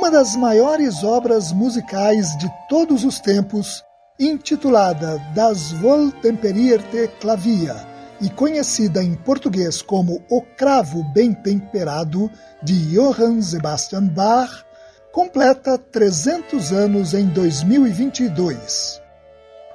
Uma das maiores obras musicais de todos os tempos, intitulada Das Wohltemperierte Clavia e conhecida em português como O Cravo Bem Temperado, de Johann Sebastian Bach, completa 300 anos em 2022.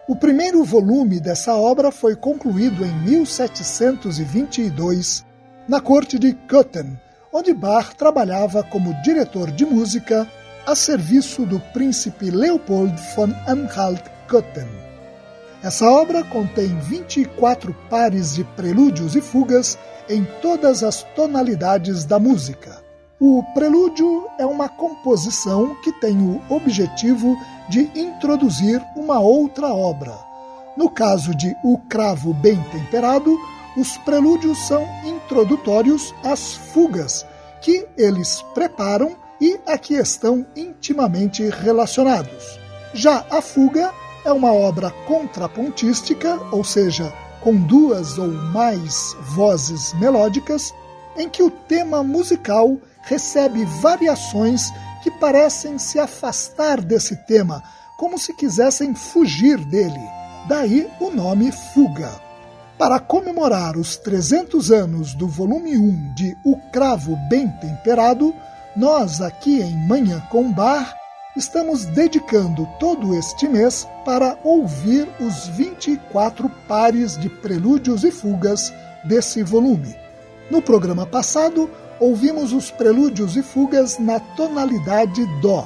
O primeiro volume dessa obra foi concluído em 1722, na corte de Köthen, onde Bach trabalhava como diretor de música a serviço do príncipe Leopold von Anhalt-Köthen. Essa obra contém 24 pares de prelúdios e fugas em todas as tonalidades da música. O prelúdio é uma composição que tem o objetivo de introduzir uma outra obra. No caso de O Cravo Bem Temperado, os prelúdios são introdutórios às fugas, que eles preparam e a que estão intimamente relacionados. Já a fuga é uma obra contrapontística, ou seja, com duas ou mais vozes melódicas, em que o tema musical recebe variações que parecem se afastar desse tema, como se quisessem fugir dele. Daí o nome Fuga. Para comemorar os 300 anos do volume 1 de O Cravo Bem Temperado, nós aqui em Manhã com Bar estamos dedicando todo este mês para ouvir os 24 pares de prelúdios e fugas desse volume. No programa passado, ouvimos os prelúdios e fugas na tonalidade Dó.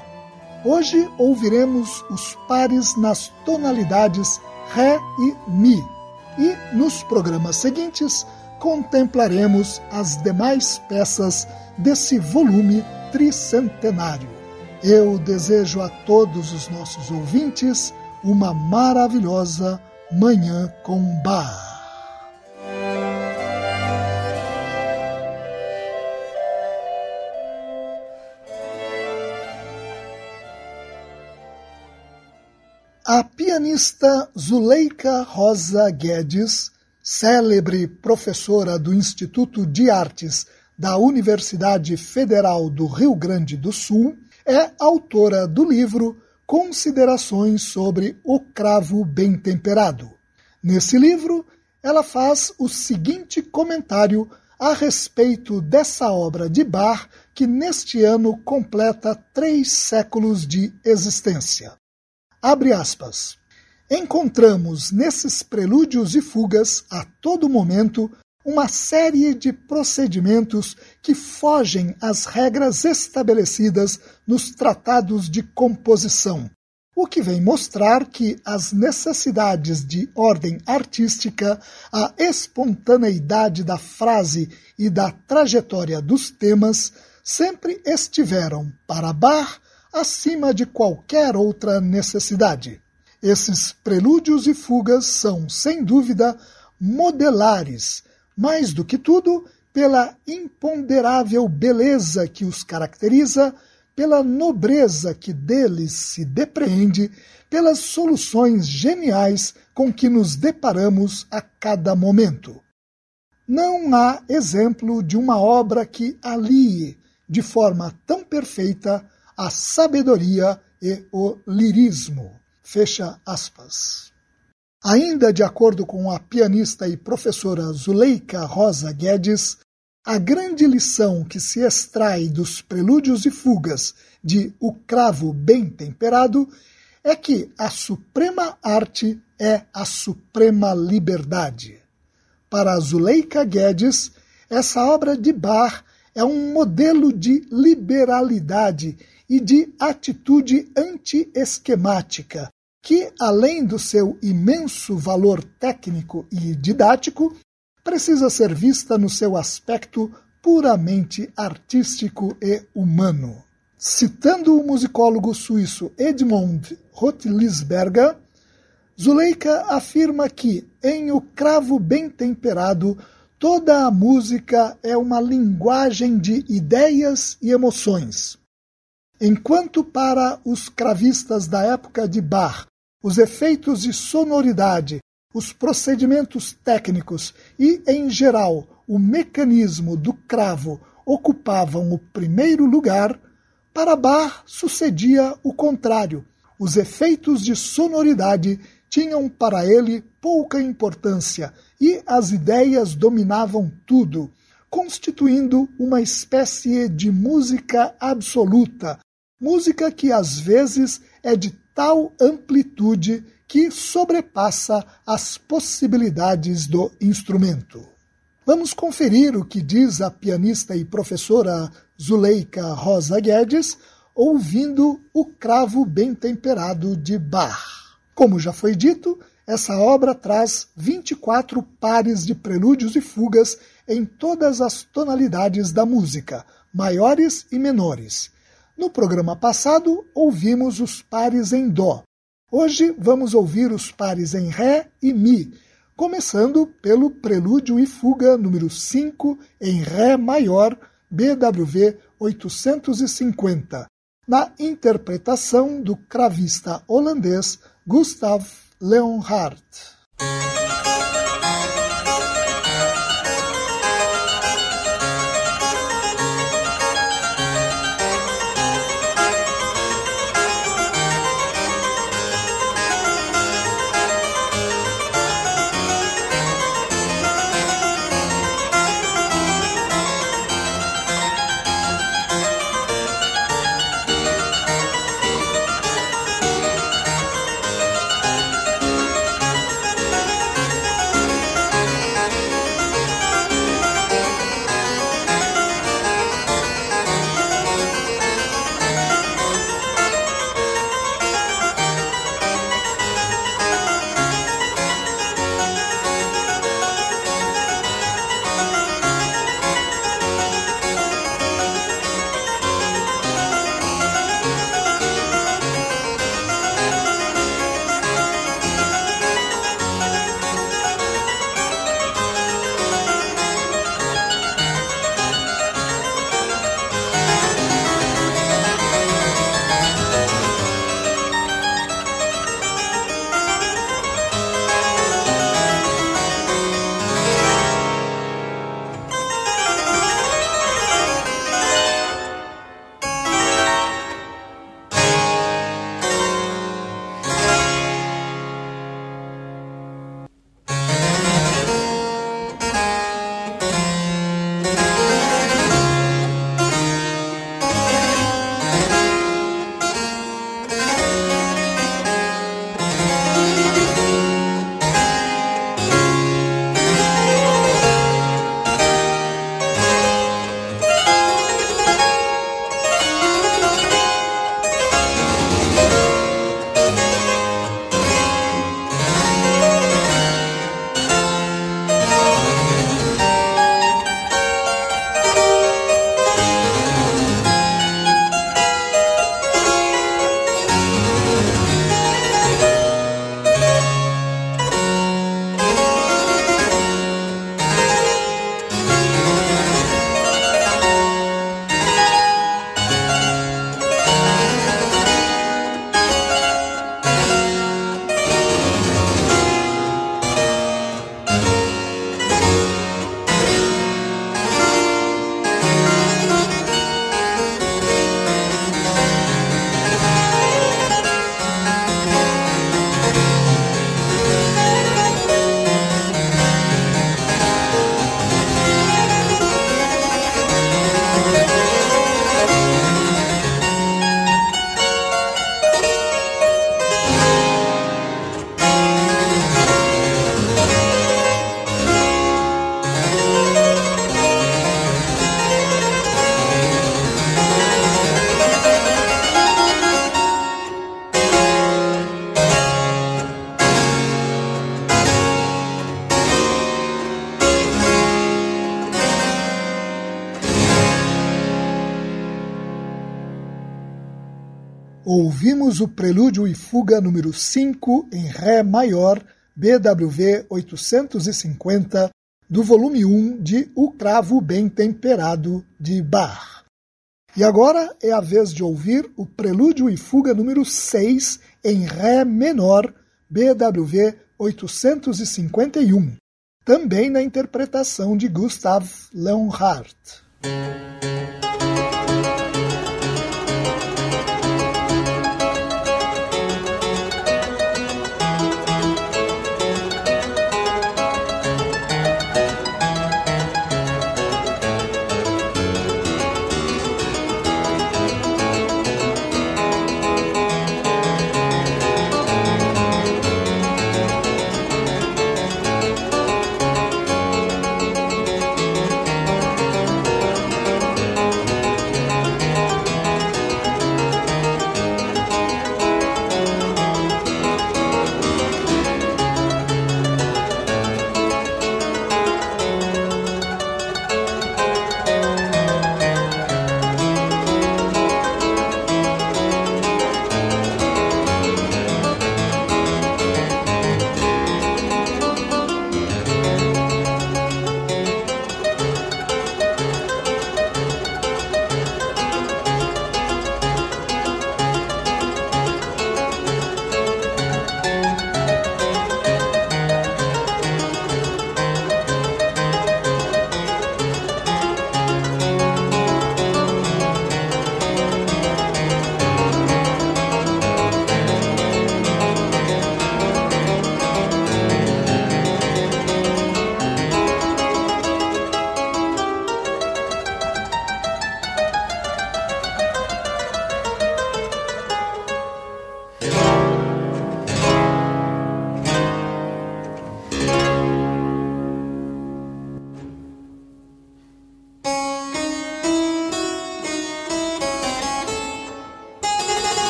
Hoje ouviremos os pares nas tonalidades Ré e Mi. E nos programas seguintes contemplaremos as demais peças desse volume tricentenário. Eu desejo a todos os nossos ouvintes uma maravilhosa Manhã com Bar. A pianista Zuleika Rosa Guedes, célebre professora do Instituto de Artes da Universidade Federal do Rio Grande do Sul, é autora do livro Considerações sobre o Cravo Bem Temperado. Nesse livro, ela faz o seguinte comentário a respeito dessa obra de Bach que neste ano completa três séculos de existência. Abre aspas. Encontramos nesses prelúdios e fugas, a todo momento, uma série de procedimentos que fogem às regras estabelecidas nos tratados de composição, o que vem mostrar que as necessidades de ordem artística, a espontaneidade da frase e da trajetória dos temas sempre estiveram, para Bach, acima de qualquer outra necessidade. Esses prelúdios e fugas são, sem dúvida, modelares, mais do que tudo, pela imponderável beleza que os caracteriza, pela nobreza que deles se depreende, pelas soluções geniais com que nos deparamos a cada momento. não há exemplo de uma obra que alie de forma tão perfeita a sabedoria e o lirismo. Fecha aspas. Ainda de acordo com a pianista e professora Zuleika Rosa Guedes, a grande lição que se extrai dos prelúdios e fugas de O Cravo Bem Temperado é que a suprema arte é a suprema liberdade. Para Zuleika Guedes, essa obra de Bach é um modelo de liberalidade e de atitude anti-esquemática, que, além do seu imenso valor técnico e didático, precisa ser vista no seu aspecto puramente artístico e humano. Citando o musicólogo suíço Edmond Rothlisberger, Zuleika afirma que, em O Cravo Bem Temperado, toda a música é uma linguagem de ideias e emoções. Enquanto para os cravistas da época de Bach, os efeitos de sonoridade, os procedimentos técnicos e, em geral, o mecanismo do cravo ocupavam o primeiro lugar, para Bach sucedia o contrário. Os efeitos de sonoridade tinham para ele pouca importância e as ideias dominavam tudo, constituindo uma espécie de música absoluta, música que às vezes é de tal amplitude que sobrepassa as possibilidades do instrumento. Vamos conferir o que diz a pianista e professora Zuleika Rosa Guedes, ouvindo o cravo bem temperado de Bach. Como já foi dito, essa obra traz 24 pares de prelúdios e fugas em todas as tonalidades da música, maiores e menores. No programa passado, ouvimos os pares em Dó. Hoje vamos ouvir os pares em Ré e Mi, começando pelo Prelúdio e Fuga número 5 em Ré maior, BWV 850, na interpretação do cravista holandês Gustav Leonhardt. O Prelúdio e Fuga número 5 em Ré maior, BWV 850, do volume 1 de O Cravo Bem Temperado, de Bach. E agora é a vez de ouvir o Prelúdio e Fuga número 6 em Ré menor, BWV 851, também na interpretação de Gustav Leonhardt.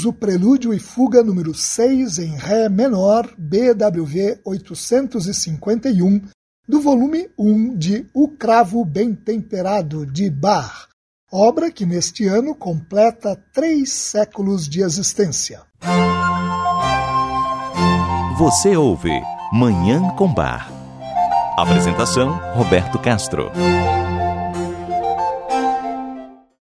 Ouvimos o Prelúdio e Fuga número 6 em Ré menor, BWV 851, do volume 1 de O Cravo Bem Temperado, de Bach, obra que neste ano completa três séculos de existência. Você ouve Manhã com Bar. Apresentação: Roberto Castro.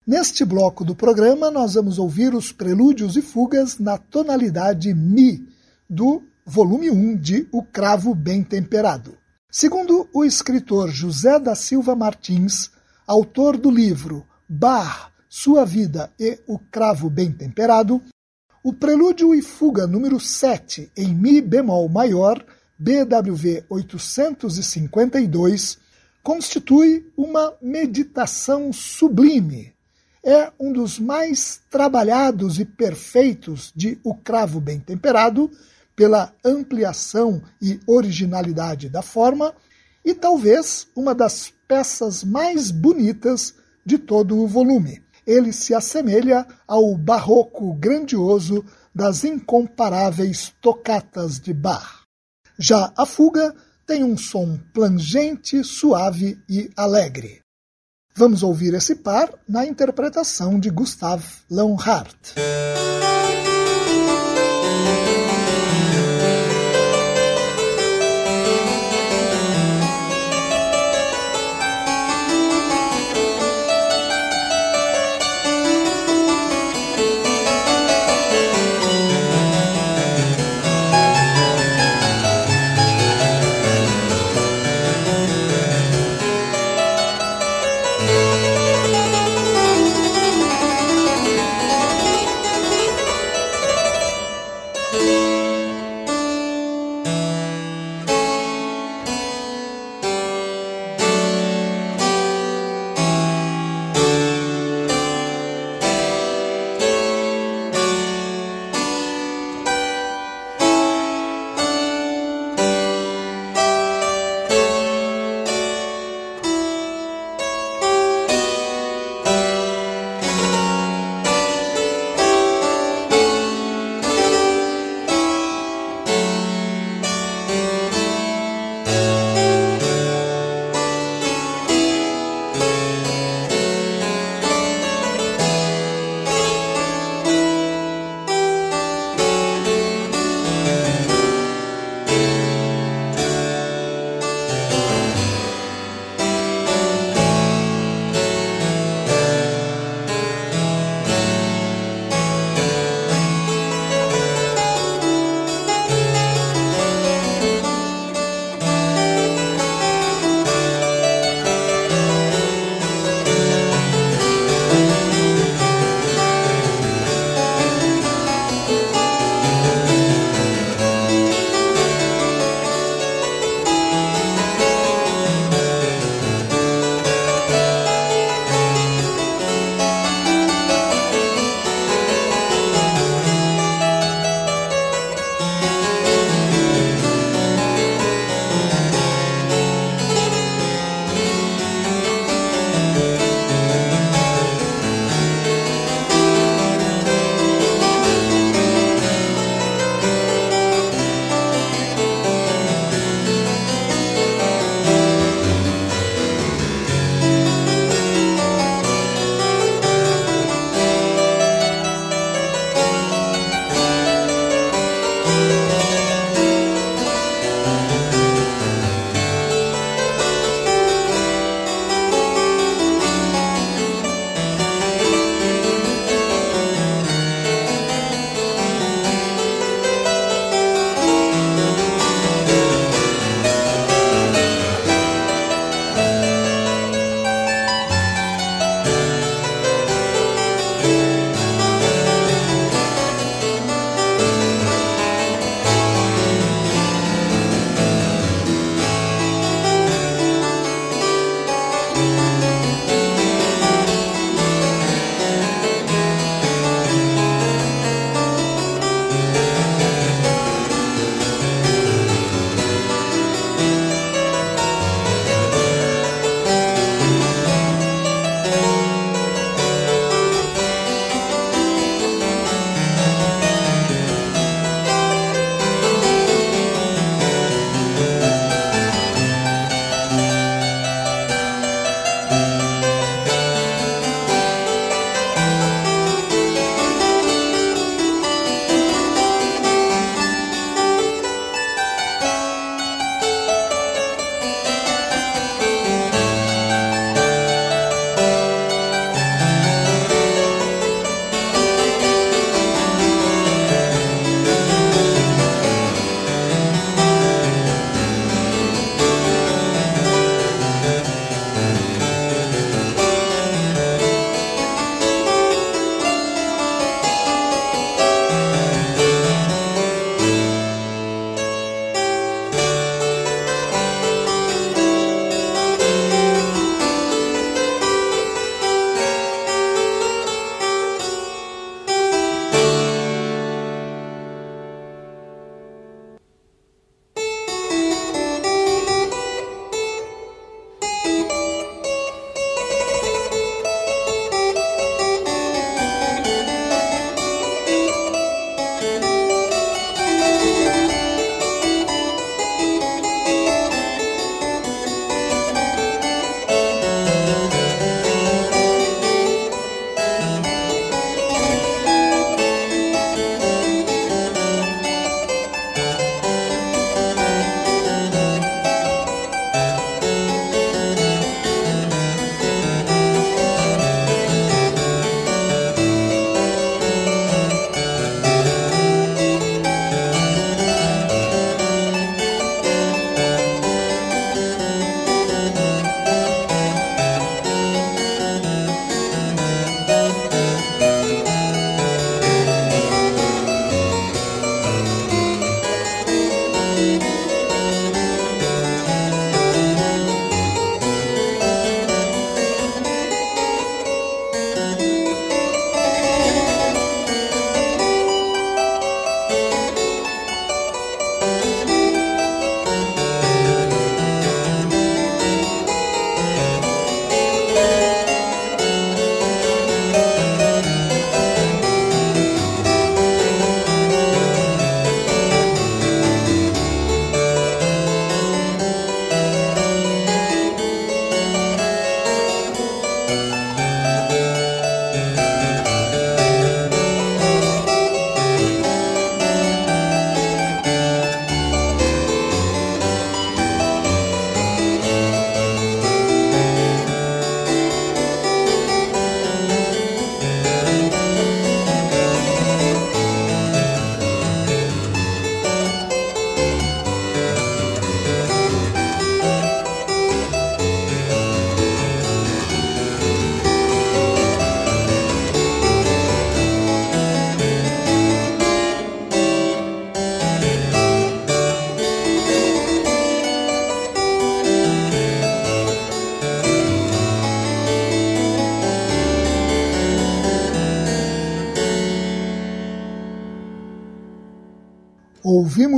Neste bloco do programa, nós vamos ouvir os prelúdios e fugas na tonalidade Mi, do volume 1 de O Cravo Bem Temperado. Segundo o escritor José da Silva Martins, autor do livro Bach, Sua Vida e O Cravo Bem Temperado, o Prelúdio e Fuga número 7 em Mi bemol maior, BWV 852, constitui uma meditação sublime. É um dos mais trabalhados e perfeitos de O Cravo Bem Temperado, pela ampliação e originalidade da forma, e talvez uma das peças mais bonitas de todo o volume ele se assemelha ao barroco grandioso das incomparáveis tocatas de Bach. Já a fuga tem um som plangente, suave e alegre. Vamos ouvir esse par na interpretação de Gustav Leonhardt.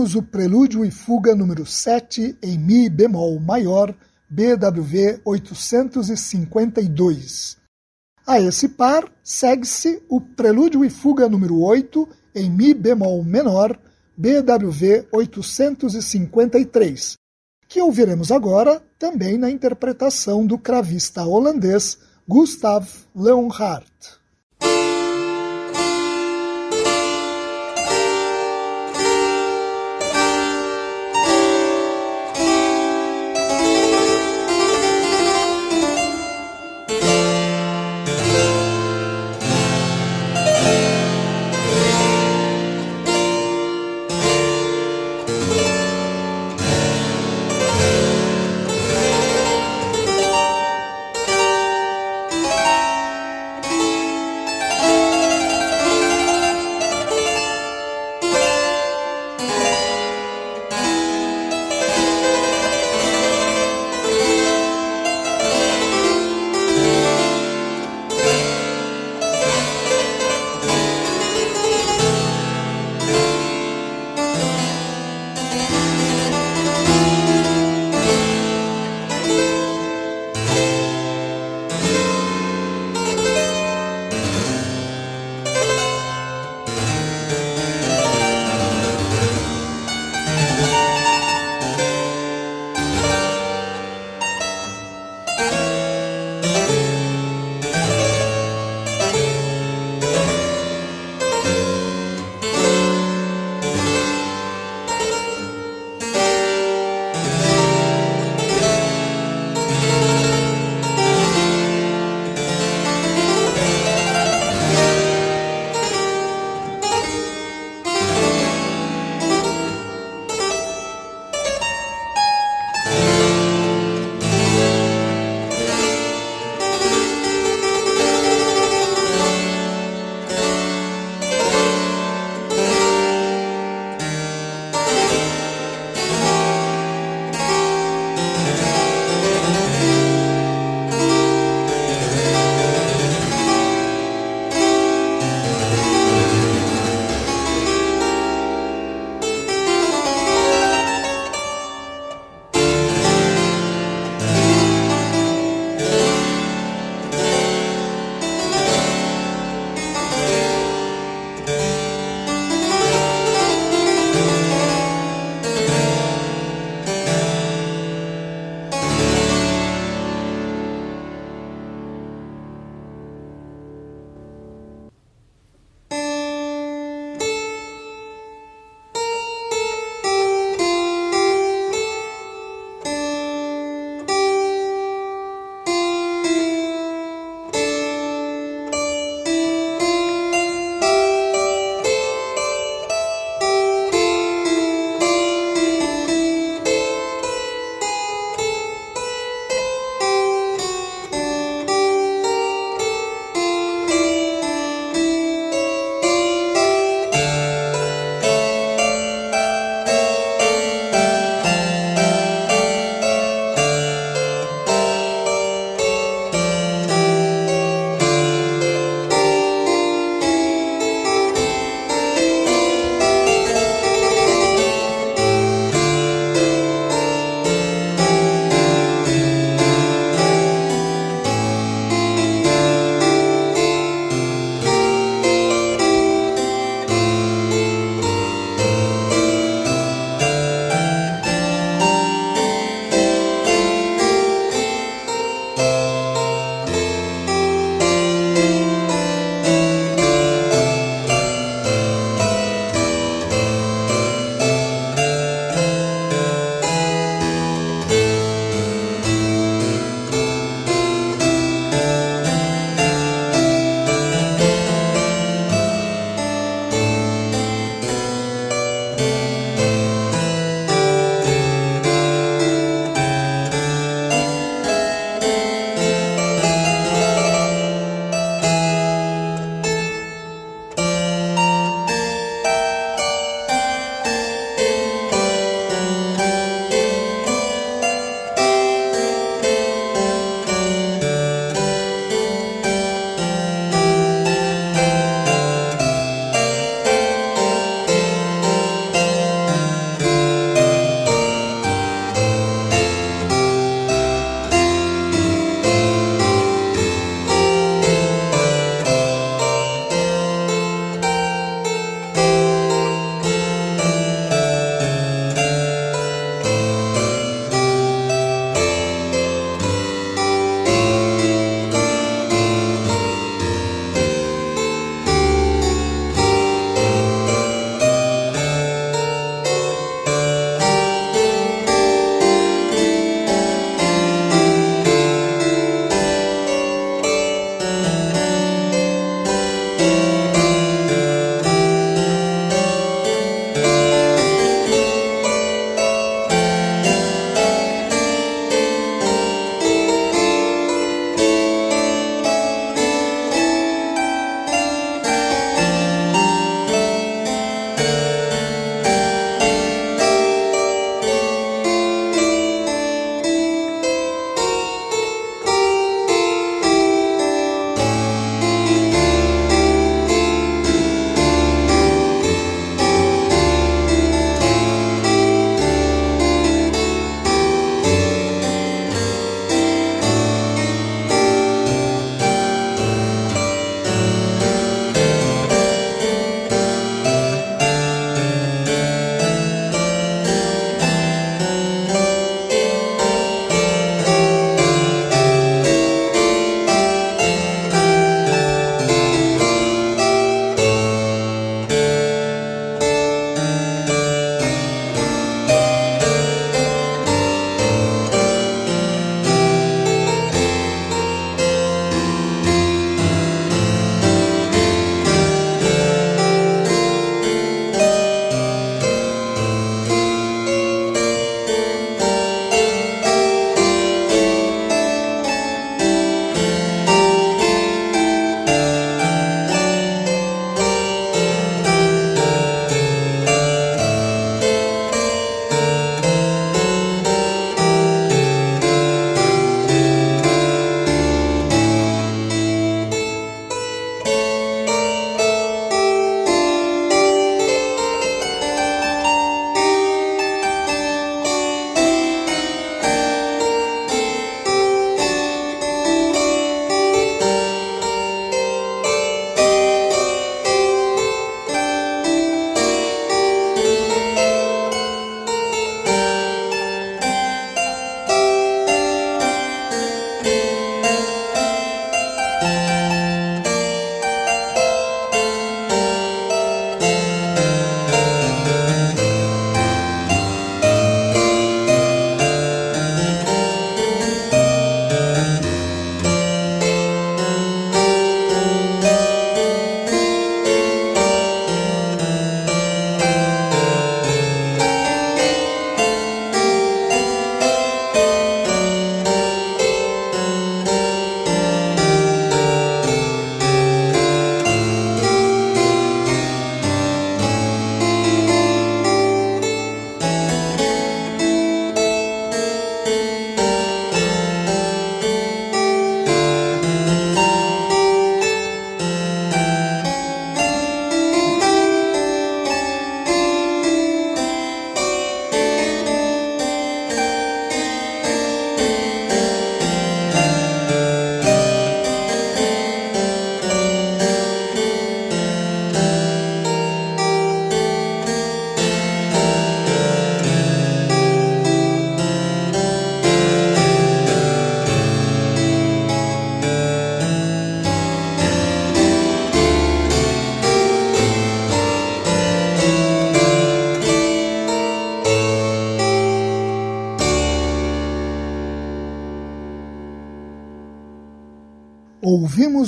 Ouvimos o Prelúdio e Fuga número 7 em Mi bemol maior, BWV 852. A esse par segue-se o Prelúdio e Fuga número 8 em Mi bemol menor, BWV 853, que ouviremos agora também na interpretação do cravista holandês Gustav Leonhardt.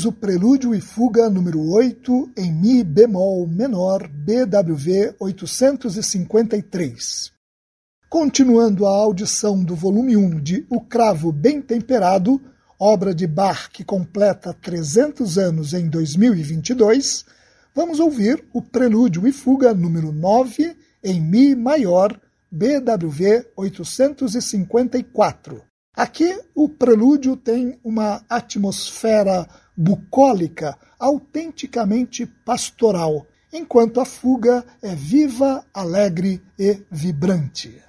Ouvimos o prelúdio e fuga número 8 em Mi bemol menor BWV 853. Continuando a audição do volume 1 de O Cravo Bem Temperado, obra de Bach que completa 300 anos em 2022, vamos ouvir o prelúdio e fuga número 9 em Mi maior BWV 854. Aqui o prelúdio tem uma atmosfera bucólica autenticamente pastoral, enquanto a fuga é viva, alegre e vibrante.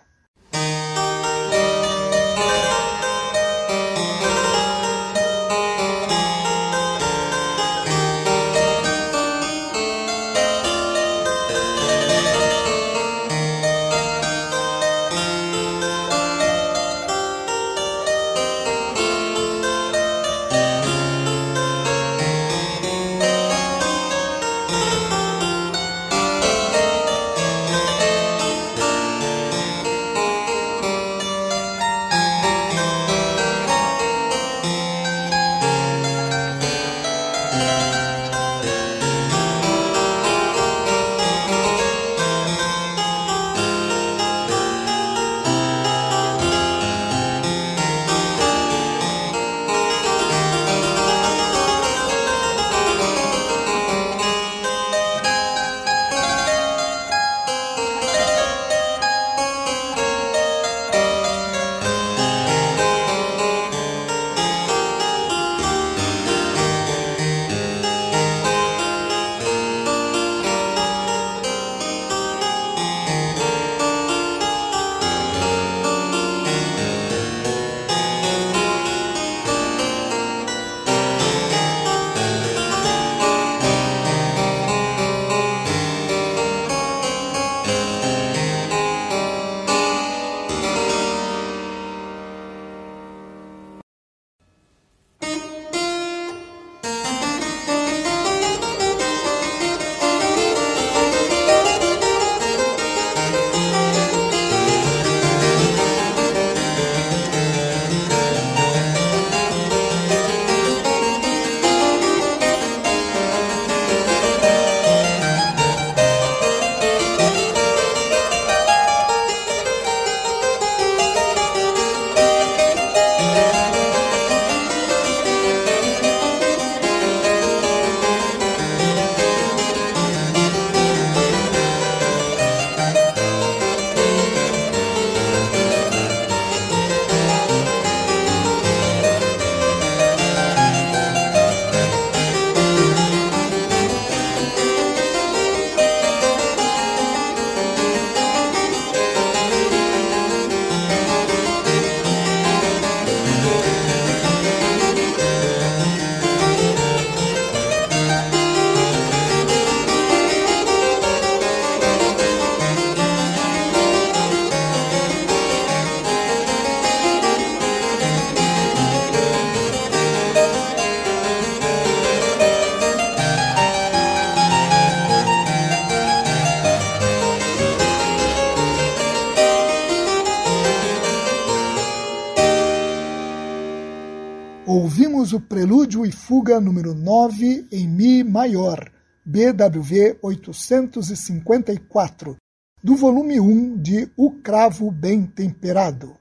Fuga número 9 em Mi maior, BWV 854, do volume 1 de O Cravo Bem Temperado.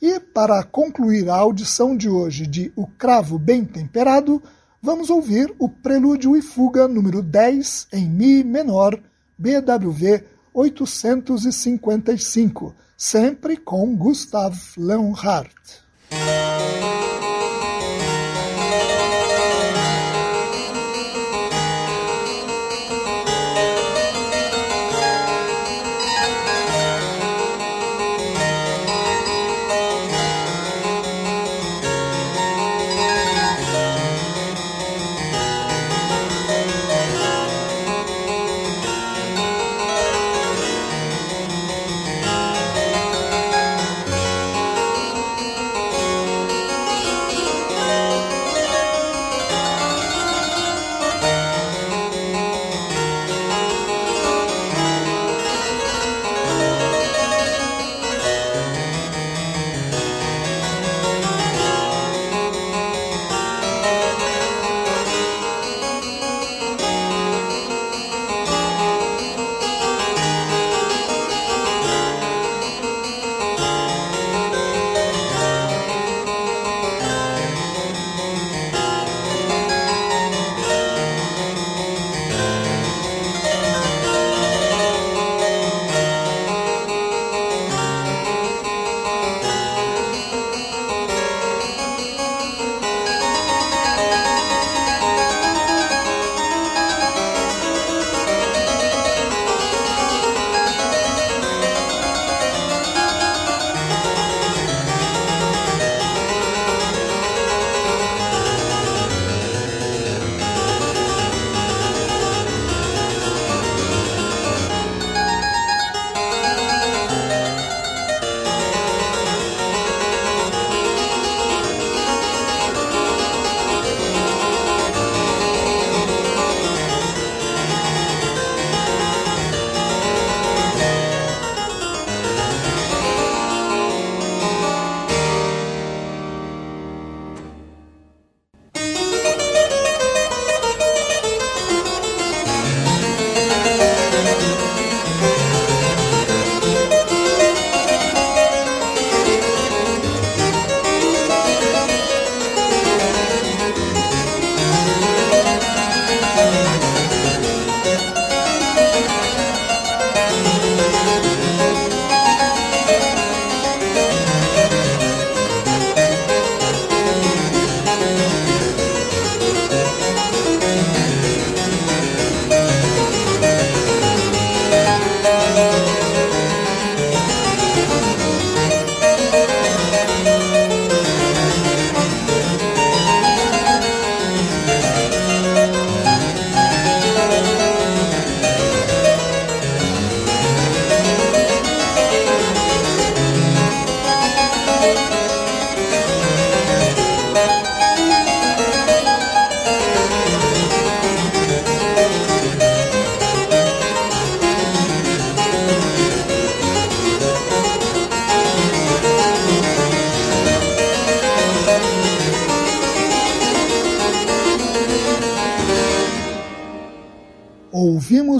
E para concluir a audição de hoje de O Cravo Bem Temperado, vamos ouvir o Prelúdio e Fuga número 10 em Mi menor, BWV 855, sempre com Gustav Leonhardt.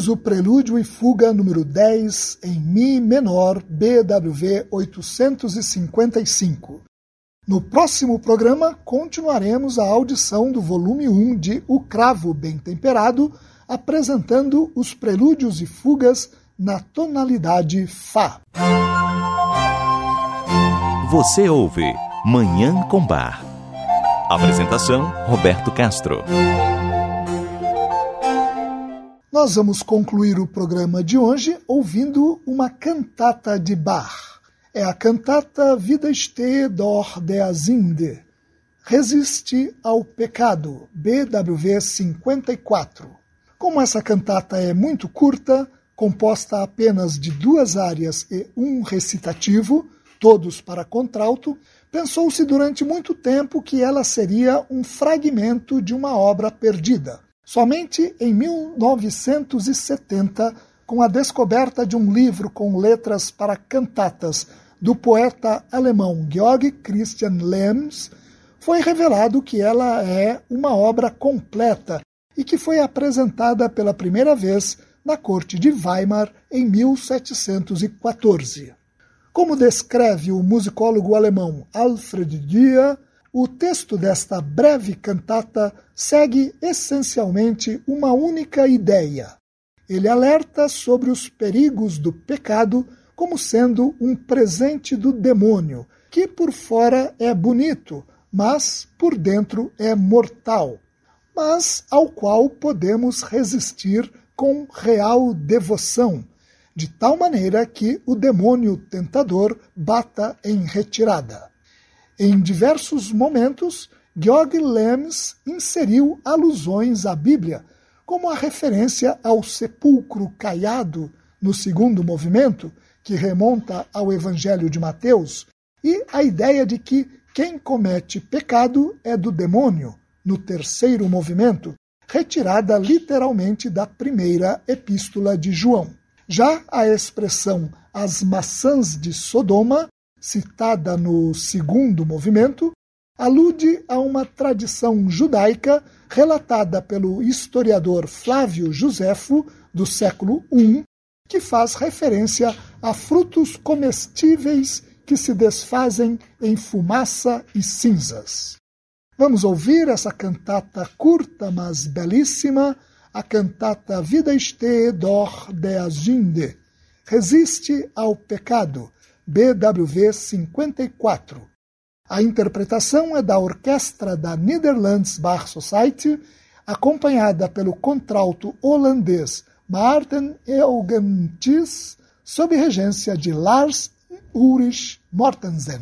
Ouvimos o prelúdio e fuga número 10 em Mi menor BWV 855. No próximo programa, continuaremos a audição do volume 1 de O Cravo Bem Temperado, apresentando os prelúdios e fugas na tonalidade Fá. Você ouve Manhã com Bar. Apresentação: Roberto Castro. Nós vamos concluir o programa de hoje ouvindo uma cantata de Bach. É a cantata Vida Ste dor der Asinde. Resiste ao pecado, BWV 54. Como essa cantata é muito curta, composta apenas de duas áreas e um recitativo, todos para contralto, pensou-se durante muito tempo que ela seria um fragmento de uma obra perdida. Somente em 1970, com a descoberta de um livro com letras para cantatas do poeta alemão Georg Christian Lems, foi revelado que ela é uma obra completa e que foi apresentada pela primeira vez na corte de Weimar em 1714. Como descreve o musicólogo alemão Alfred Dürer, o texto desta breve cantata segue essencialmente uma única ideia. Ele alerta sobre os perigos do pecado como sendo um presente do demônio, que por fora é bonito, mas por dentro é mortal, mas ao qual podemos resistir com real devoção, de tal maneira que o demônio tentador bata em retirada. Em diversos momentos, Georg Lems inseriu alusões à Bíblia, como a referência ao sepulcro caiado no segundo movimento, que remonta ao Evangelho de Mateus, e a ideia de que quem comete pecado é do demônio, no terceiro movimento, retirada literalmente da primeira epístola de João. Já a expressão as maçãs de Sodoma, citada no segundo movimento, alude a uma tradição judaica relatada pelo historiador Flávio Josefo, do século I, que faz referência a frutos comestíveis que se desfazem em fumaça e cinzas. Vamos ouvir essa cantata curta, mas belíssima, a cantata Vida este dor de Aginde, Resiste ao Pecado, BWV 54. A interpretação é da orquestra da Netherlands Bar Society, acompanhada pelo contralto holandês Maarten Eugentis, sob regência de Lars Ulrich Mortensen.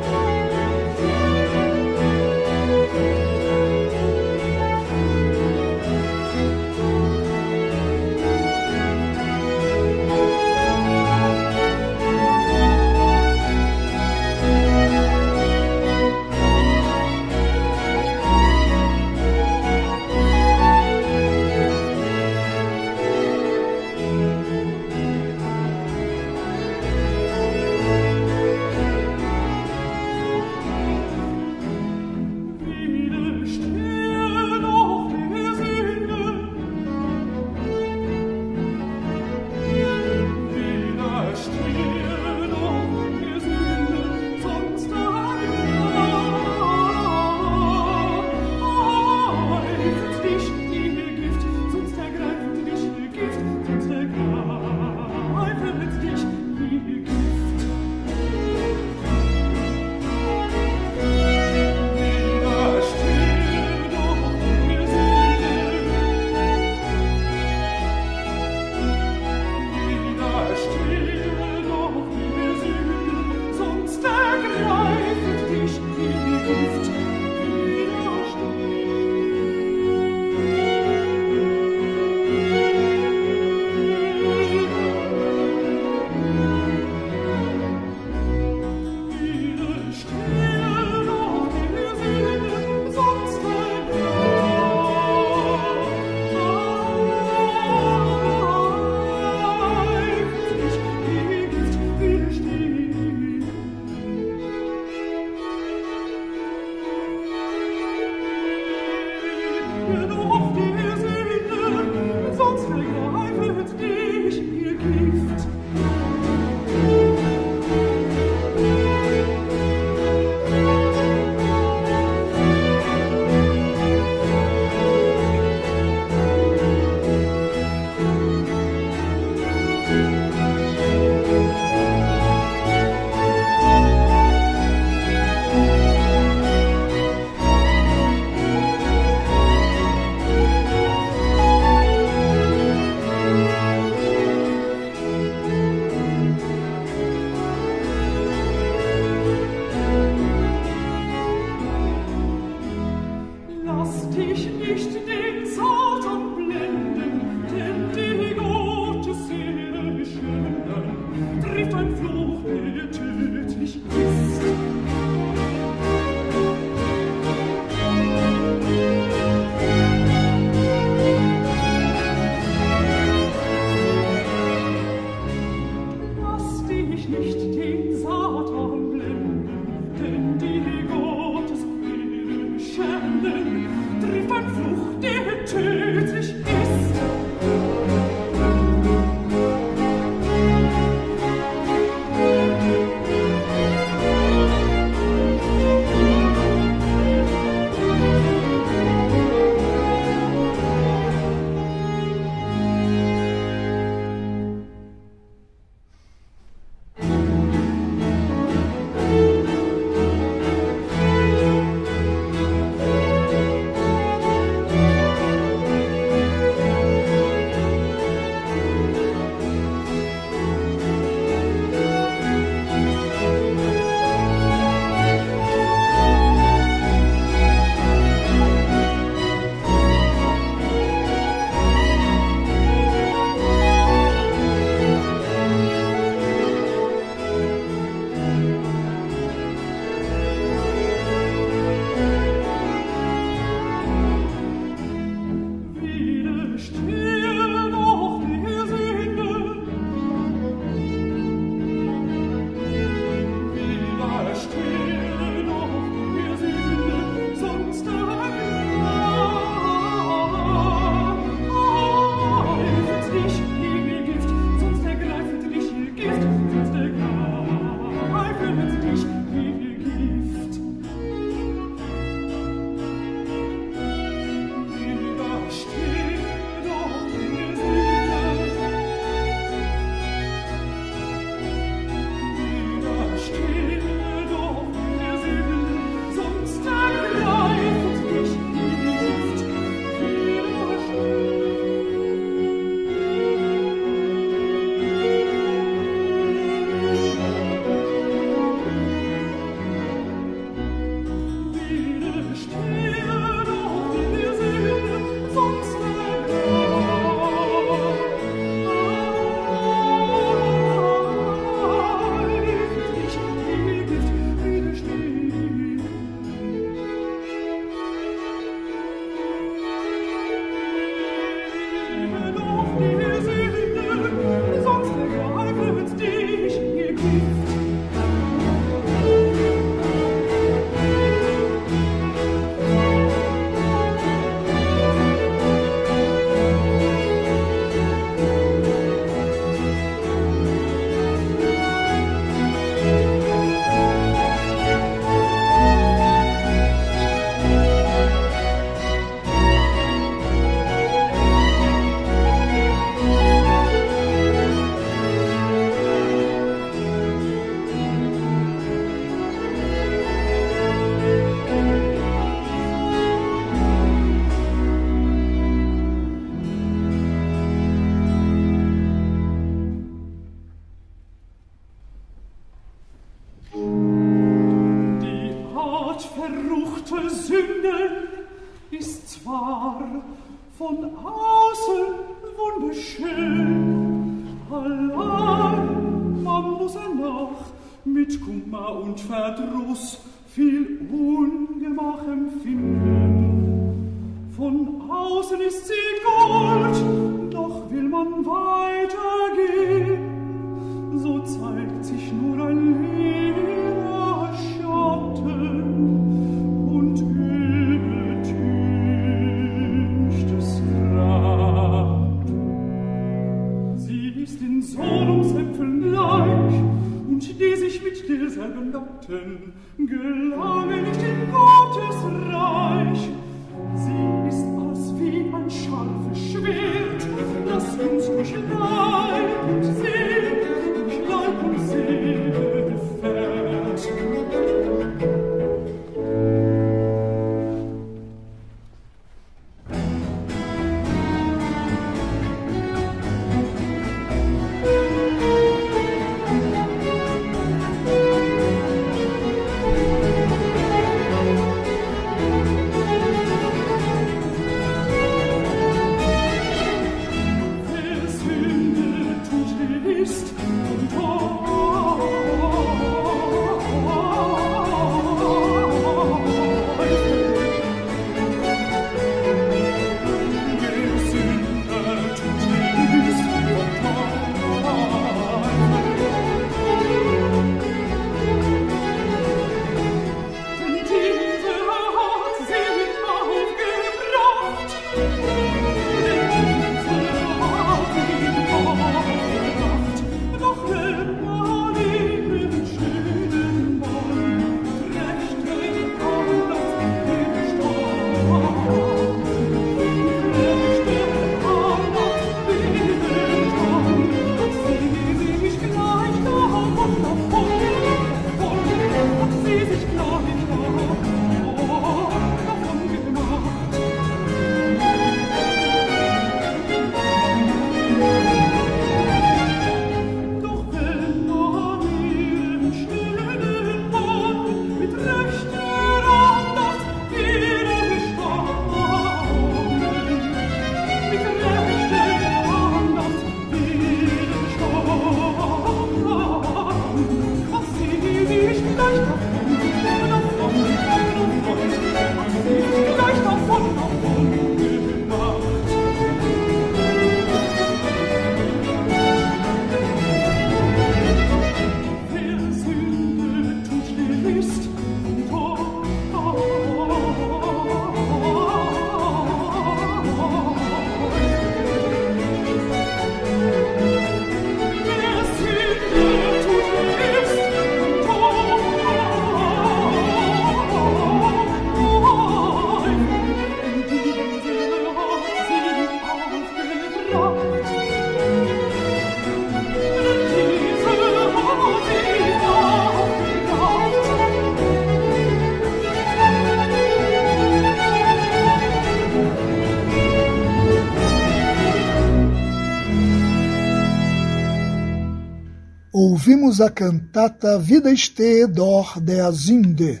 Ouvimos a cantata Vida este dor der Sünde,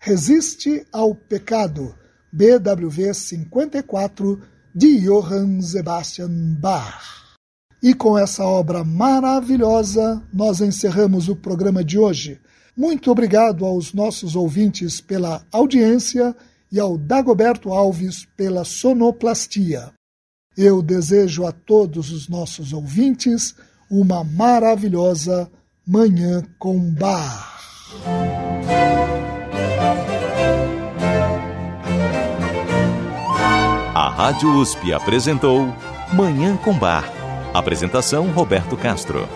Resiste ao Pecado, BWV 54, de Johann Sebastian Bach. E com essa obra maravilhosa, nós encerramos o programa de hoje. Muito obrigado aos nossos ouvintes pela audiência e ao Dagoberto Alves pela sonoplastia. Eu desejo a todos os nossos ouvintes uma maravilhosa Manhã com Bar. A Rádio USP apresentou Manhã com Bar. Apresentação Roberto Castro.